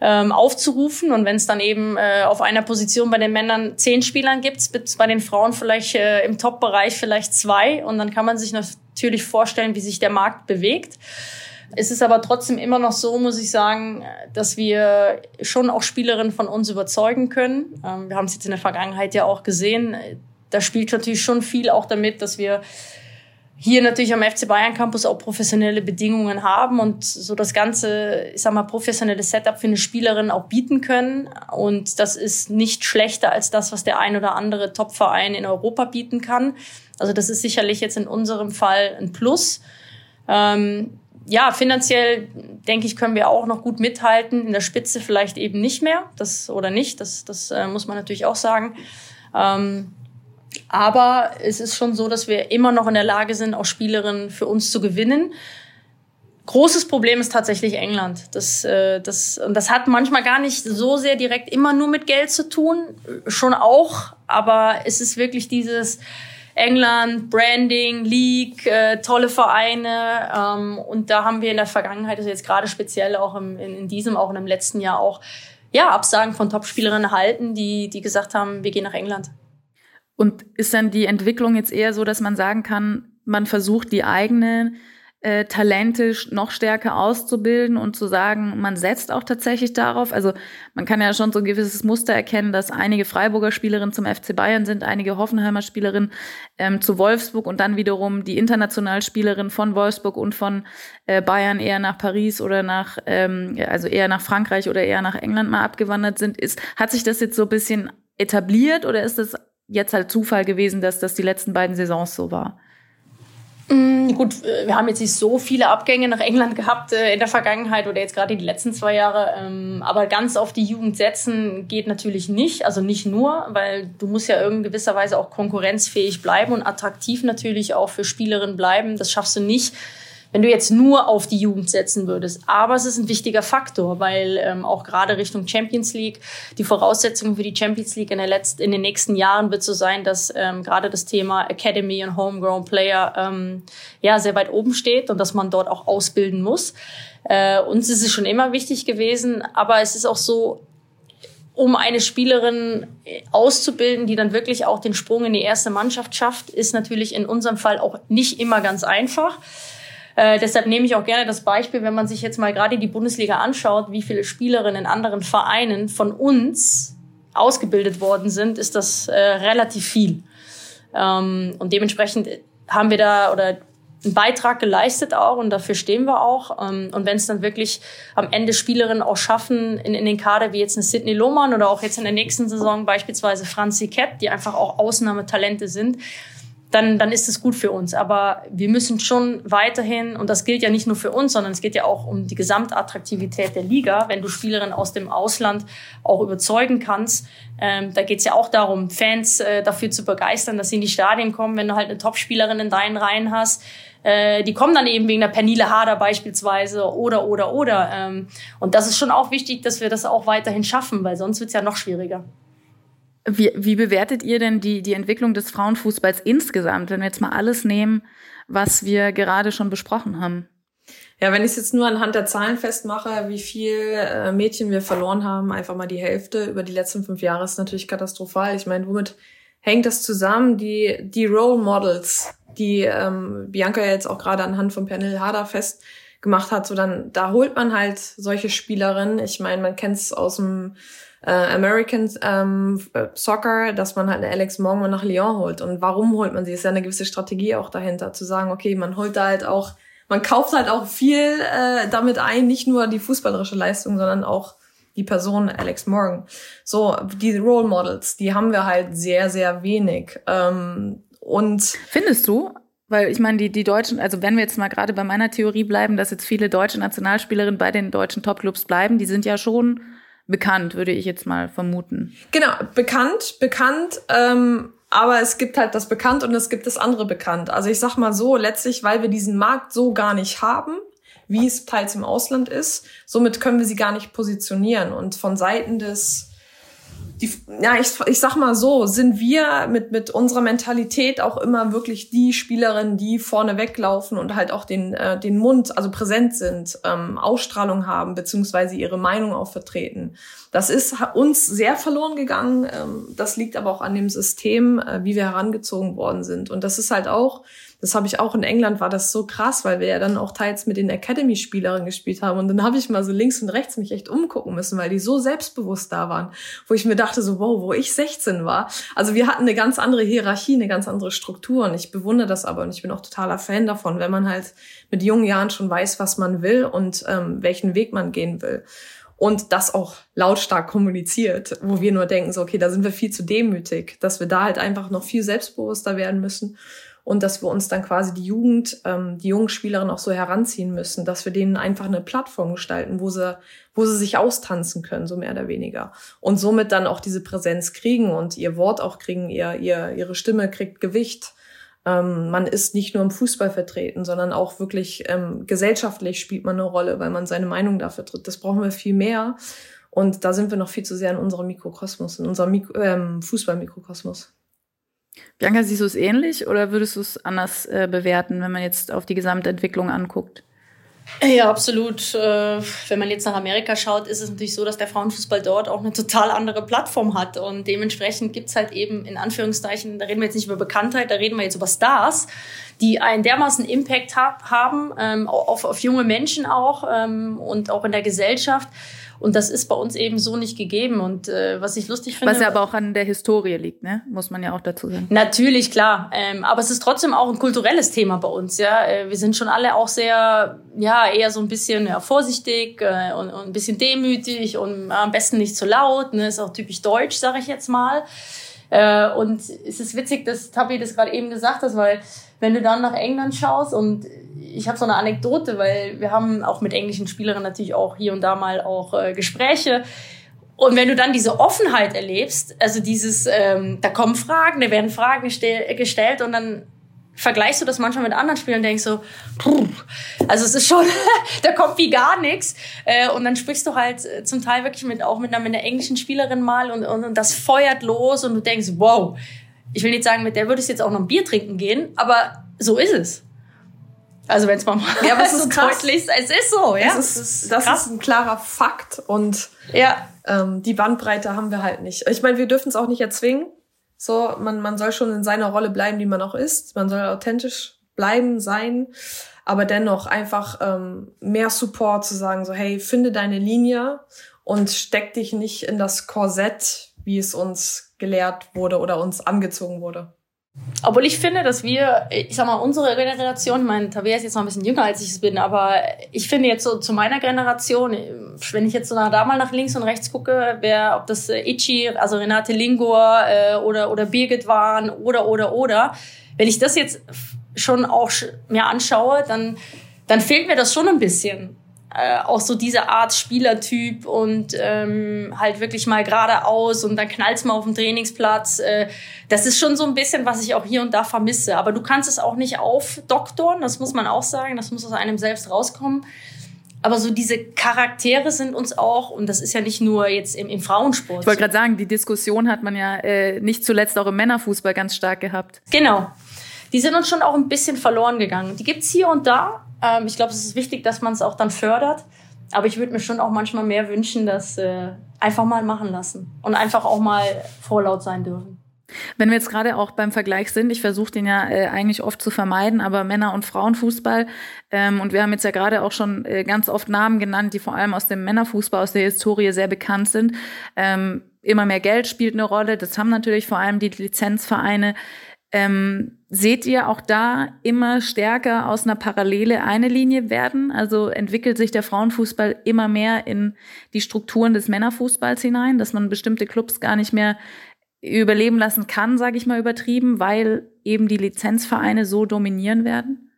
ähm, aufzurufen. Und wenn es dann eben äh, auf einer Position bei den Männern zehn Spielern gibt, bei den Frauen vielleicht im Top-Bereich vielleicht zwei. Und dann kann man sich natürlich vorstellen, wie sich der Markt bewegt. Es ist aber trotzdem immer noch so, muss ich sagen, dass wir schon auch Spielerinnen von uns überzeugen können. Ähm, wir haben es jetzt in der Vergangenheit ja auch gesehen. da spielt natürlich schon viel auch damit, dass wir hier natürlich am FC Bayern Campus auch professionelle Bedingungen haben und so das ganze, ich sag mal, professionelle Setup für eine Spielerin auch bieten können. Und das ist nicht schlechter als das, was der ein oder andere Top-Verein in Europa bieten kann. Also das ist sicherlich jetzt in unserem Fall ein Plus. Ähm, ja, finanziell denke ich, können wir auch noch gut mithalten. In der Spitze vielleicht eben nicht mehr, das oder nicht. Das, das äh, muss man natürlich auch sagen. Ähm, aber es ist schon so, dass wir immer noch in der Lage sind, auch Spielerinnen für uns zu gewinnen. Großes Problem ist tatsächlich England. Das, äh, das, und das hat manchmal gar nicht so sehr direkt immer nur mit Geld zu tun, schon auch, aber es ist wirklich dieses England, Branding, League, äh, tolle Vereine. Ähm, und da haben wir in der Vergangenheit, also jetzt gerade speziell auch im, in, in diesem, auch in dem letzten Jahr auch, ja, Absagen von Topspielerinnen erhalten, die, die gesagt haben, wir gehen nach England. Und ist dann die Entwicklung jetzt eher so, dass man sagen kann, man versucht die eigenen äh, Talente noch stärker auszubilden und zu sagen, man setzt auch tatsächlich darauf. Also man kann ja schon so ein gewisses Muster erkennen, dass einige Freiburger Spielerinnen zum FC Bayern sind, einige Hoffenheimer Spielerinnen ähm, zu Wolfsburg und dann wiederum die internationalen Spielerinnen von Wolfsburg und von äh, Bayern eher nach Paris oder nach, ähm, also eher nach Frankreich oder eher nach England mal abgewandert sind. Ist, hat sich das jetzt so ein bisschen etabliert oder ist das jetzt halt Zufall gewesen, dass das die letzten beiden Saisons so war? Mm, gut, wir haben jetzt nicht so viele Abgänge nach England gehabt äh, in der Vergangenheit oder jetzt gerade die letzten zwei Jahre. Ähm, aber ganz auf die Jugend setzen geht natürlich nicht. Also nicht nur, weil du musst ja in gewisser Weise auch konkurrenzfähig bleiben und attraktiv natürlich auch für Spielerinnen bleiben. Das schaffst du nicht, wenn du jetzt nur auf die Jugend setzen würdest. Aber es ist ein wichtiger Faktor, weil ähm, auch gerade Richtung Champions League die Voraussetzung für die Champions League in, der letzten, in den nächsten Jahren wird so sein, dass ähm, gerade das Thema Academy und Homegrown Player ähm, ja sehr weit oben steht und dass man dort auch ausbilden muss. Äh, uns ist es schon immer wichtig gewesen, aber es ist auch so, um eine Spielerin auszubilden, die dann wirklich auch den Sprung in die erste Mannschaft schafft, ist natürlich in unserem Fall auch nicht immer ganz einfach. Äh, deshalb nehme ich auch gerne das Beispiel, wenn man sich jetzt mal gerade die Bundesliga anschaut, wie viele Spielerinnen in anderen Vereinen von uns ausgebildet worden sind, ist das äh, relativ viel. Ähm, und dementsprechend haben wir da oder einen Beitrag geleistet auch und dafür stehen wir auch. Ähm, und wenn es dann wirklich am Ende Spielerinnen auch schaffen in, in den Kader wie jetzt eine Sydney Lohmann oder auch jetzt in der nächsten Saison beispielsweise Franzi Kett, die einfach auch Ausnahmetalente sind, dann, dann ist es gut für uns. Aber wir müssen schon weiterhin, und das gilt ja nicht nur für uns, sondern es geht ja auch um die Gesamtattraktivität der Liga, wenn du Spielerinnen aus dem Ausland auch überzeugen kannst. Ähm, da geht es ja auch darum, Fans äh, dafür zu begeistern, dass sie in die Stadien kommen, wenn du halt eine Topspielerin in deinen Reihen hast. Äh, die kommen dann eben wegen der Pernille Harder beispielsweise oder, oder, oder. Ähm, und das ist schon auch wichtig, dass wir das auch weiterhin schaffen, weil sonst wird es ja noch schwieriger. Wie, wie bewertet ihr denn die, die Entwicklung des Frauenfußballs insgesamt, wenn wir jetzt mal alles nehmen, was wir gerade schon besprochen haben? Ja, wenn ich es jetzt nur anhand der Zahlen festmache, wie viel äh, Mädchen wir verloren haben, einfach mal die Hälfte über die letzten fünf Jahre, ist natürlich katastrophal. Ich meine, womit hängt das zusammen? Die, die Role Models, die ähm, Bianca jetzt auch gerade anhand von Pernil Harder festgemacht hat, so dann, da holt man halt solche Spielerinnen. Ich meine, man kennt es aus dem äh, American ähm, Soccer, dass man halt eine Alex Morgan nach Lyon holt. Und warum holt man sie? Ist ja eine gewisse Strategie auch dahinter, zu sagen, okay, man holt da halt auch, man kauft halt auch viel äh, damit ein, nicht nur die fußballerische Leistung, sondern auch die Person Alex Morgan. So, die Role Models, die haben wir halt sehr, sehr wenig. Ähm, und findest du? Weil ich meine, die, die Deutschen, also wenn wir jetzt mal gerade bei meiner Theorie bleiben, dass jetzt viele deutsche Nationalspielerinnen bei den deutschen Topclubs bleiben, die sind ja schon bekannt, würde ich jetzt mal vermuten. Genau, bekannt, bekannt. Ähm, aber es gibt halt das Bekannt und es gibt das andere Bekannt. Also ich sag mal so, letztlich, weil wir diesen Markt so gar nicht haben, wie es teils im Ausland ist, somit können wir sie gar nicht positionieren. Und von Seiten des die, ja, ich, ich sag mal so, sind wir mit, mit unserer Mentalität auch immer wirklich die Spielerinnen, die vorne weglaufen und halt auch den, äh, den Mund, also präsent sind, ähm, Ausstrahlung haben, beziehungsweise ihre Meinung auch vertreten. Das ist uns sehr verloren gegangen. Ähm, das liegt aber auch an dem System, äh, wie wir herangezogen worden sind. Und das ist halt auch, das habe ich auch in England, war das so krass, weil wir ja dann auch teils mit den Academy-Spielerinnen gespielt haben. Und dann habe ich mal so links und rechts mich echt umgucken müssen, weil die so selbstbewusst da waren, wo ich mir dachte, so, wow, wo ich 16 war. Also wir hatten eine ganz andere Hierarchie, eine ganz andere Struktur. Und ich bewundere das aber und ich bin auch totaler Fan davon, wenn man halt mit jungen Jahren schon weiß, was man will und ähm, welchen Weg man gehen will und das auch lautstark kommuniziert, wo wir nur denken, so, okay, da sind wir viel zu demütig, dass wir da halt einfach noch viel selbstbewusster werden müssen und dass wir uns dann quasi die Jugend, ähm, die jungen Spielerinnen auch so heranziehen müssen, dass wir denen einfach eine Plattform gestalten, wo sie, wo sie sich austanzen können, so mehr oder weniger. Und somit dann auch diese Präsenz kriegen und ihr Wort auch kriegen, ihr, ihr, ihre Stimme kriegt Gewicht ähm, man ist nicht nur im Fußball vertreten, sondern auch wirklich ähm, gesellschaftlich spielt man eine Rolle, weil man seine Meinung da vertritt. Das brauchen wir viel mehr. Und da sind wir noch viel zu sehr in unserem Mikrokosmos, in unserem Mik ähm, Fußballmikrokosmos. Bianca, siehst du es ähnlich oder würdest du es anders äh, bewerten, wenn man jetzt auf die Gesamtentwicklung anguckt? Ja, absolut. Äh, wenn man jetzt nach Amerika schaut, ist es natürlich so, dass der Frauenfußball dort auch eine total andere Plattform hat. Und dementsprechend gibt's halt eben in Anführungszeichen, da reden wir jetzt nicht über Bekanntheit, da reden wir jetzt über Stars, die einen dermaßen Impact haben, ähm, auf, auf junge Menschen auch ähm, und auch in der Gesellschaft und das ist bei uns eben so nicht gegeben. Und äh, was ich lustig finde. Was ja aber auch an der Historie liegt, ne? Muss man ja auch dazu sagen. Natürlich, klar. Ähm, aber es ist trotzdem auch ein kulturelles Thema bei uns, ja. Äh, wir sind schon alle auch sehr, ja, eher so ein bisschen ja, vorsichtig äh, und, und ein bisschen demütig und am besten nicht zu so laut. Ne? Ist auch typisch deutsch, sage ich jetzt mal. Äh, und es ist witzig, dass Tabi das gerade eben gesagt hat, weil wenn du dann nach England schaust und ich habe so eine Anekdote, weil wir haben auch mit englischen Spielerinnen natürlich auch hier und da mal auch äh, Gespräche. Und wenn du dann diese Offenheit erlebst, also dieses, ähm, da kommen Fragen, da werden Fragen gestellt und dann vergleichst du das manchmal mit anderen Spielern und denkst so, also es ist schon, da kommt wie gar nichts. Äh, und dann sprichst du halt äh, zum Teil wirklich mit auch mit einer, mit einer englischen Spielerin mal und, und, und das feuert los und du denkst, wow, ich will nicht sagen, mit der würdest du jetzt auch noch ein Bier trinken gehen, aber so ist es. Also wenn es mal ja, aber es ist so deutlich es ist so, ja. Es ist, das ist ein klarer Fakt und ja. ähm, die Bandbreite haben wir halt nicht. Ich meine, wir dürfen es auch nicht erzwingen. So, man, man soll schon in seiner Rolle bleiben, die man auch ist. Man soll authentisch bleiben, sein, aber dennoch einfach ähm, mehr Support zu sagen, so hey, finde deine Linie und steck dich nicht in das Korsett, wie es uns gelehrt wurde oder uns angezogen wurde. Obwohl ich finde, dass wir, ich sag mal, unsere Generation, mein Tabea ist jetzt noch ein bisschen jünger als ich es bin, aber ich finde jetzt so zu meiner Generation, wenn ich jetzt so nach, da mal nach links und rechts gucke, wer, ob das äh, Ichi, also Renate Lingor äh, oder, oder Birgit waren oder, oder, oder, wenn ich das jetzt schon auch mir anschaue, dann, dann fehlt mir das schon ein bisschen äh, auch so diese Art Spielertyp und ähm, halt wirklich mal geradeaus und dann knallt's mal auf dem Trainingsplatz. Äh, das ist schon so ein bisschen, was ich auch hier und da vermisse. Aber du kannst es auch nicht aufdoktoren, das muss man auch sagen, das muss aus einem selbst rauskommen. Aber so diese Charaktere sind uns auch, und das ist ja nicht nur jetzt im, im Frauensport. Ich wollte gerade sagen, die Diskussion hat man ja äh, nicht zuletzt auch im Männerfußball ganz stark gehabt. Genau. Die sind uns schon auch ein bisschen verloren gegangen. Die gibt's hier und da, ähm, ich glaube, es ist wichtig, dass man es auch dann fördert. Aber ich würde mir schon auch manchmal mehr wünschen, dass äh, einfach mal machen lassen und einfach auch mal vorlaut sein dürfen. Wenn wir jetzt gerade auch beim Vergleich sind, ich versuche den ja äh, eigentlich oft zu vermeiden, aber Männer- und Frauenfußball, ähm, und wir haben jetzt ja gerade auch schon äh, ganz oft Namen genannt, die vor allem aus dem Männerfußball, aus der Historie sehr bekannt sind. Ähm, immer mehr Geld spielt eine Rolle, das haben natürlich vor allem die Lizenzvereine. Ähm, seht ihr auch da immer stärker aus einer Parallele eine Linie werden? Also entwickelt sich der Frauenfußball immer mehr in die Strukturen des Männerfußballs hinein, dass man bestimmte Clubs gar nicht mehr überleben lassen kann, sage ich mal übertrieben, weil eben die Lizenzvereine so dominieren werden?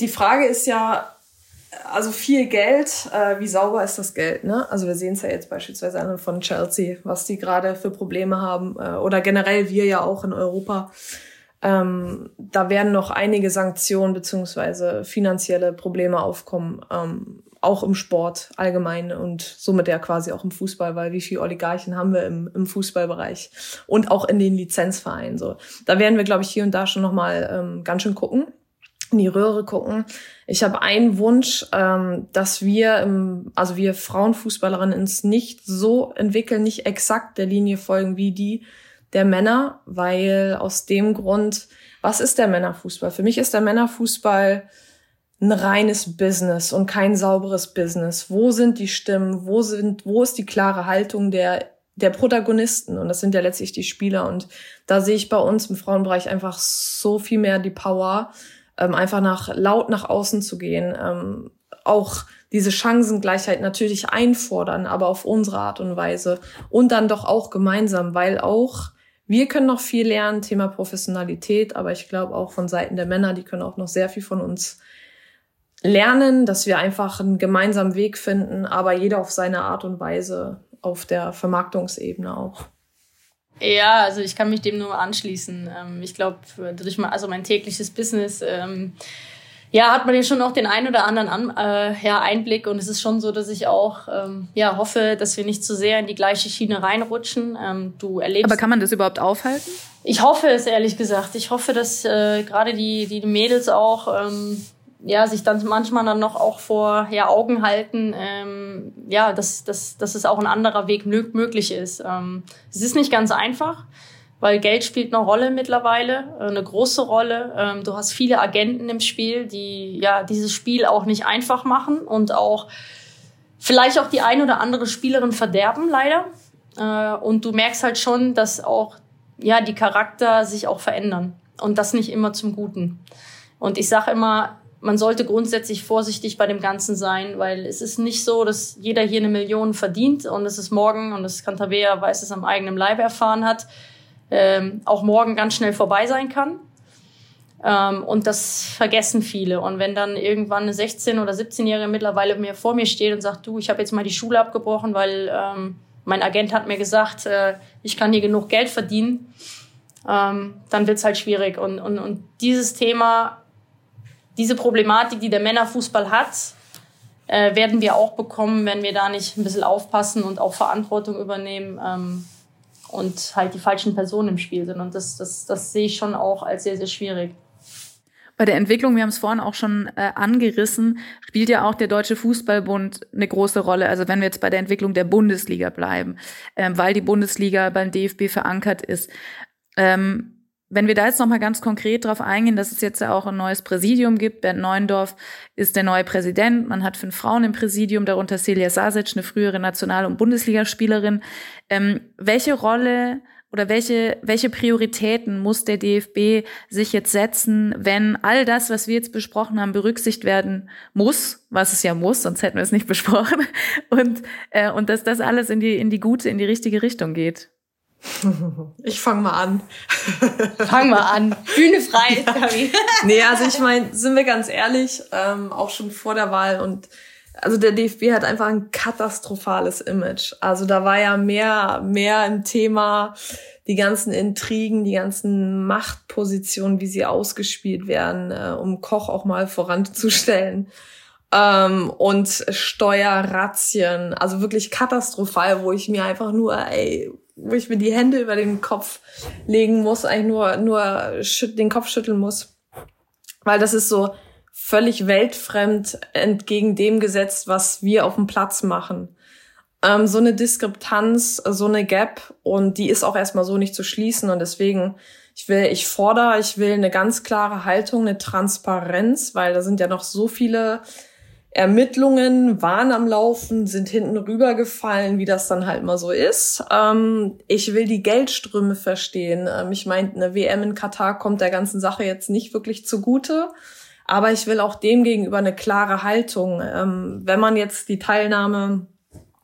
Die Frage ist ja, also viel Geld, äh, wie sauber ist das Geld? Ne? Also wir sehen es ja jetzt beispielsweise an von Chelsea, was die gerade für Probleme haben äh, oder generell wir ja auch in Europa ähm, da werden noch einige Sanktionen beziehungsweise finanzielle Probleme aufkommen, ähm, auch im Sport allgemein und somit ja quasi auch im Fußball, weil wie viele Oligarchen haben wir im, im Fußballbereich und auch in den Lizenzvereinen. So, da werden wir, glaube ich, hier und da schon noch mal ähm, ganz schön gucken in die Röhre gucken. Ich habe einen Wunsch, ähm, dass wir, im, also wir Frauenfußballerinnen uns nicht so entwickeln, nicht exakt der Linie folgen wie die der Männer, weil aus dem Grund, was ist der Männerfußball? Für mich ist der Männerfußball ein reines Business und kein sauberes Business. Wo sind die Stimmen? Wo sind, wo ist die klare Haltung der, der Protagonisten? Und das sind ja letztlich die Spieler. Und da sehe ich bei uns im Frauenbereich einfach so viel mehr die Power, ähm, einfach nach, laut nach außen zu gehen, ähm, auch diese Chancengleichheit natürlich einfordern, aber auf unsere Art und Weise und dann doch auch gemeinsam, weil auch wir können noch viel lernen, Thema Professionalität, aber ich glaube auch von Seiten der Männer, die können auch noch sehr viel von uns lernen, dass wir einfach einen gemeinsamen Weg finden, aber jeder auf seine Art und Weise auf der Vermarktungsebene auch. Ja, also ich kann mich dem nur anschließen. Ähm, ich glaube, durch also mein tägliches Business ähm, ja, hat man ja schon auch den einen oder anderen An äh, ja, Einblick und es ist schon so, dass ich auch ähm, ja, hoffe, dass wir nicht zu sehr in die gleiche Schiene reinrutschen. Ähm, du erlebst. Aber kann man das überhaupt aufhalten? Ich hoffe es ehrlich gesagt. Ich hoffe, dass äh, gerade die, die Mädels auch ähm, ja, sich dann manchmal dann noch auch vor ja, Augen halten, ähm, ja, dass, dass, dass es auch ein anderer Weg möglich ist. Ähm, es ist nicht ganz einfach weil Geld spielt eine Rolle mittlerweile, äh, eine große Rolle. Ähm, du hast viele Agenten im Spiel, die ja dieses Spiel auch nicht einfach machen und auch vielleicht auch die ein oder andere Spielerin verderben, leider. Äh, und du merkst halt schon, dass auch ja die Charakter sich auch verändern und das nicht immer zum Guten. Und ich sage immer, man sollte grundsätzlich vorsichtig bei dem Ganzen sein, weil es ist nicht so, dass jeder hier eine Million verdient und es ist morgen, und das kann Tabea weiß es am eigenen Leib erfahren hat, ähm, auch morgen ganz schnell vorbei sein kann. Ähm, und das vergessen viele. Und wenn dann irgendwann eine 16- oder 17-Jährige mittlerweile mir vor mir steht und sagt, du, ich habe jetzt mal die Schule abgebrochen, weil ähm, mein Agent hat mir gesagt, äh, ich kann hier genug Geld verdienen, ähm, dann wird's halt schwierig. Und, und, und dieses Thema, diese Problematik, die der Männerfußball hat, äh, werden wir auch bekommen, wenn wir da nicht ein bisschen aufpassen und auch Verantwortung übernehmen. Ähm, und halt die falschen Personen im Spiel sind. Und das, das, das sehe ich schon auch als sehr, sehr schwierig. Bei der Entwicklung, wir haben es vorhin auch schon äh, angerissen, spielt ja auch der Deutsche Fußballbund eine große Rolle. Also wenn wir jetzt bei der Entwicklung der Bundesliga bleiben, ähm, weil die Bundesliga beim DFB verankert ist. Ähm, wenn wir da jetzt nochmal ganz konkret drauf eingehen, dass es jetzt ja auch ein neues Präsidium gibt. Bernd Neuendorf ist der neue Präsident. Man hat fünf Frauen im Präsidium, darunter Celia Sasic, eine frühere National- und Bundesligaspielerin. Ähm, welche Rolle oder welche, welche Prioritäten muss der DFB sich jetzt setzen, wenn all das, was wir jetzt besprochen haben, berücksichtigt werden muss, was es ja muss, sonst hätten wir es nicht besprochen, und, äh, und dass das alles in die, in die gute, in die richtige Richtung geht? Ich fange mal an. Fang mal an. Bühne frei. Ja. nee, also ich meine, sind wir ganz ehrlich, ähm, auch schon vor der Wahl und also der DFB hat einfach ein katastrophales Image. Also da war ja mehr, mehr im Thema die ganzen Intrigen, die ganzen Machtpositionen, wie sie ausgespielt werden, äh, um Koch auch mal voranzustellen. Ähm, und Steuerrazzien, also wirklich katastrophal, wo ich mir einfach nur, ey, wo ich mir die Hände über den Kopf legen muss, eigentlich nur, nur den Kopf schütteln muss. Weil das ist so völlig weltfremd entgegen dem gesetzt, was wir auf dem Platz machen. Ähm, so eine Diskrepanz, so eine Gap und die ist auch erstmal so nicht zu schließen und deswegen ich will, ich fordere, ich will eine ganz klare Haltung, eine Transparenz, weil da sind ja noch so viele Ermittlungen waren am Laufen, sind hinten rübergefallen, wie das dann halt mal so ist. Ähm, ich will die Geldströme verstehen. Ähm, ich meine, eine WM in Katar kommt der ganzen Sache jetzt nicht wirklich zugute. Aber ich will auch dem gegenüber eine klare Haltung. Ähm, wenn man jetzt die Teilnahme,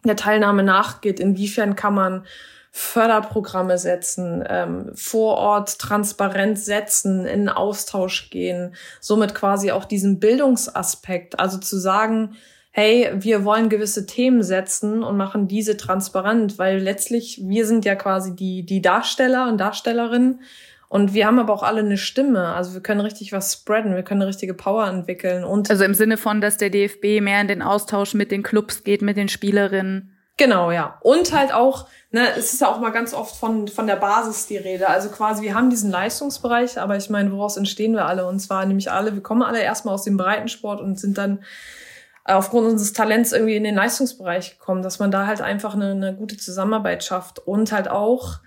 der Teilnahme nachgeht, inwiefern kann man Förderprogramme setzen, ähm, vor Ort transparent setzen, in Austausch gehen, somit quasi auch diesen Bildungsaspekt, also zu sagen, hey, wir wollen gewisse Themen setzen und machen diese transparent, weil letztlich wir sind ja quasi die, die Darsteller und Darstellerinnen und wir haben aber auch alle eine Stimme. Also wir können richtig was spreaden, wir können eine richtige Power entwickeln. Und also im Sinne von, dass der DFB mehr in den Austausch mit den Clubs geht, mit den Spielerinnen. Genau, ja. Und halt auch, ne, es ist ja auch mal ganz oft von, von der Basis die Rede. Also quasi, wir haben diesen Leistungsbereich, aber ich meine, woraus entstehen wir alle? Und zwar nämlich alle, wir kommen alle erstmal aus dem Breitensport und sind dann aufgrund unseres Talents irgendwie in den Leistungsbereich gekommen, dass man da halt einfach eine, eine gute Zusammenarbeit schafft und halt auch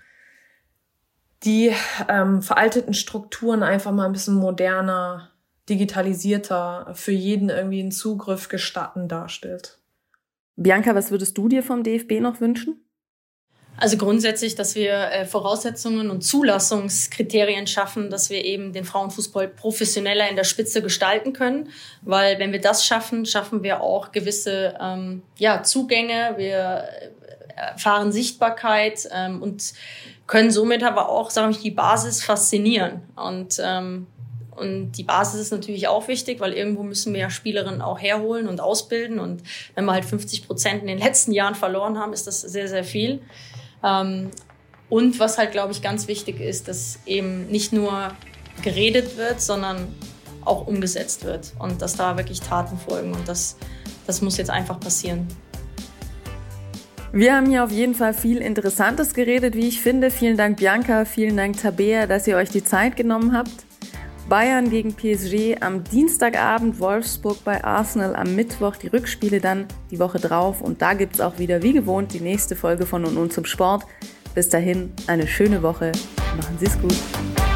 die ähm, veralteten Strukturen einfach mal ein bisschen moderner, digitalisierter, für jeden irgendwie einen Zugriff gestatten darstellt. Bianca, was würdest du dir vom DFB noch wünschen? Also grundsätzlich, dass wir äh, Voraussetzungen und Zulassungskriterien schaffen, dass wir eben den Frauenfußball professioneller in der Spitze gestalten können. Weil wenn wir das schaffen, schaffen wir auch gewisse ähm, ja, Zugänge, wir äh, erfahren Sichtbarkeit ähm, und können somit aber auch, sage ich, die Basis faszinieren. Und ähm, und die Basis ist natürlich auch wichtig, weil irgendwo müssen wir ja Spielerinnen auch herholen und ausbilden. Und wenn wir halt 50 Prozent in den letzten Jahren verloren haben, ist das sehr, sehr viel. Ähm, und was halt, glaube ich, ganz wichtig ist, dass eben nicht nur geredet wird, sondern auch umgesetzt wird und dass da wirklich Taten folgen. Und das, das muss jetzt einfach passieren. Wir haben hier auf jeden Fall viel Interessantes geredet, wie ich finde. Vielen Dank, Bianca, vielen Dank, Tabea, dass ihr euch die Zeit genommen habt. Bayern gegen PSG am Dienstagabend, Wolfsburg bei Arsenal am Mittwoch, die Rückspiele dann die Woche drauf und da gibt es auch wieder wie gewohnt die nächste Folge von und, und zum Sport. Bis dahin eine schöne Woche, machen Sie es gut.